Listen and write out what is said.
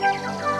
Música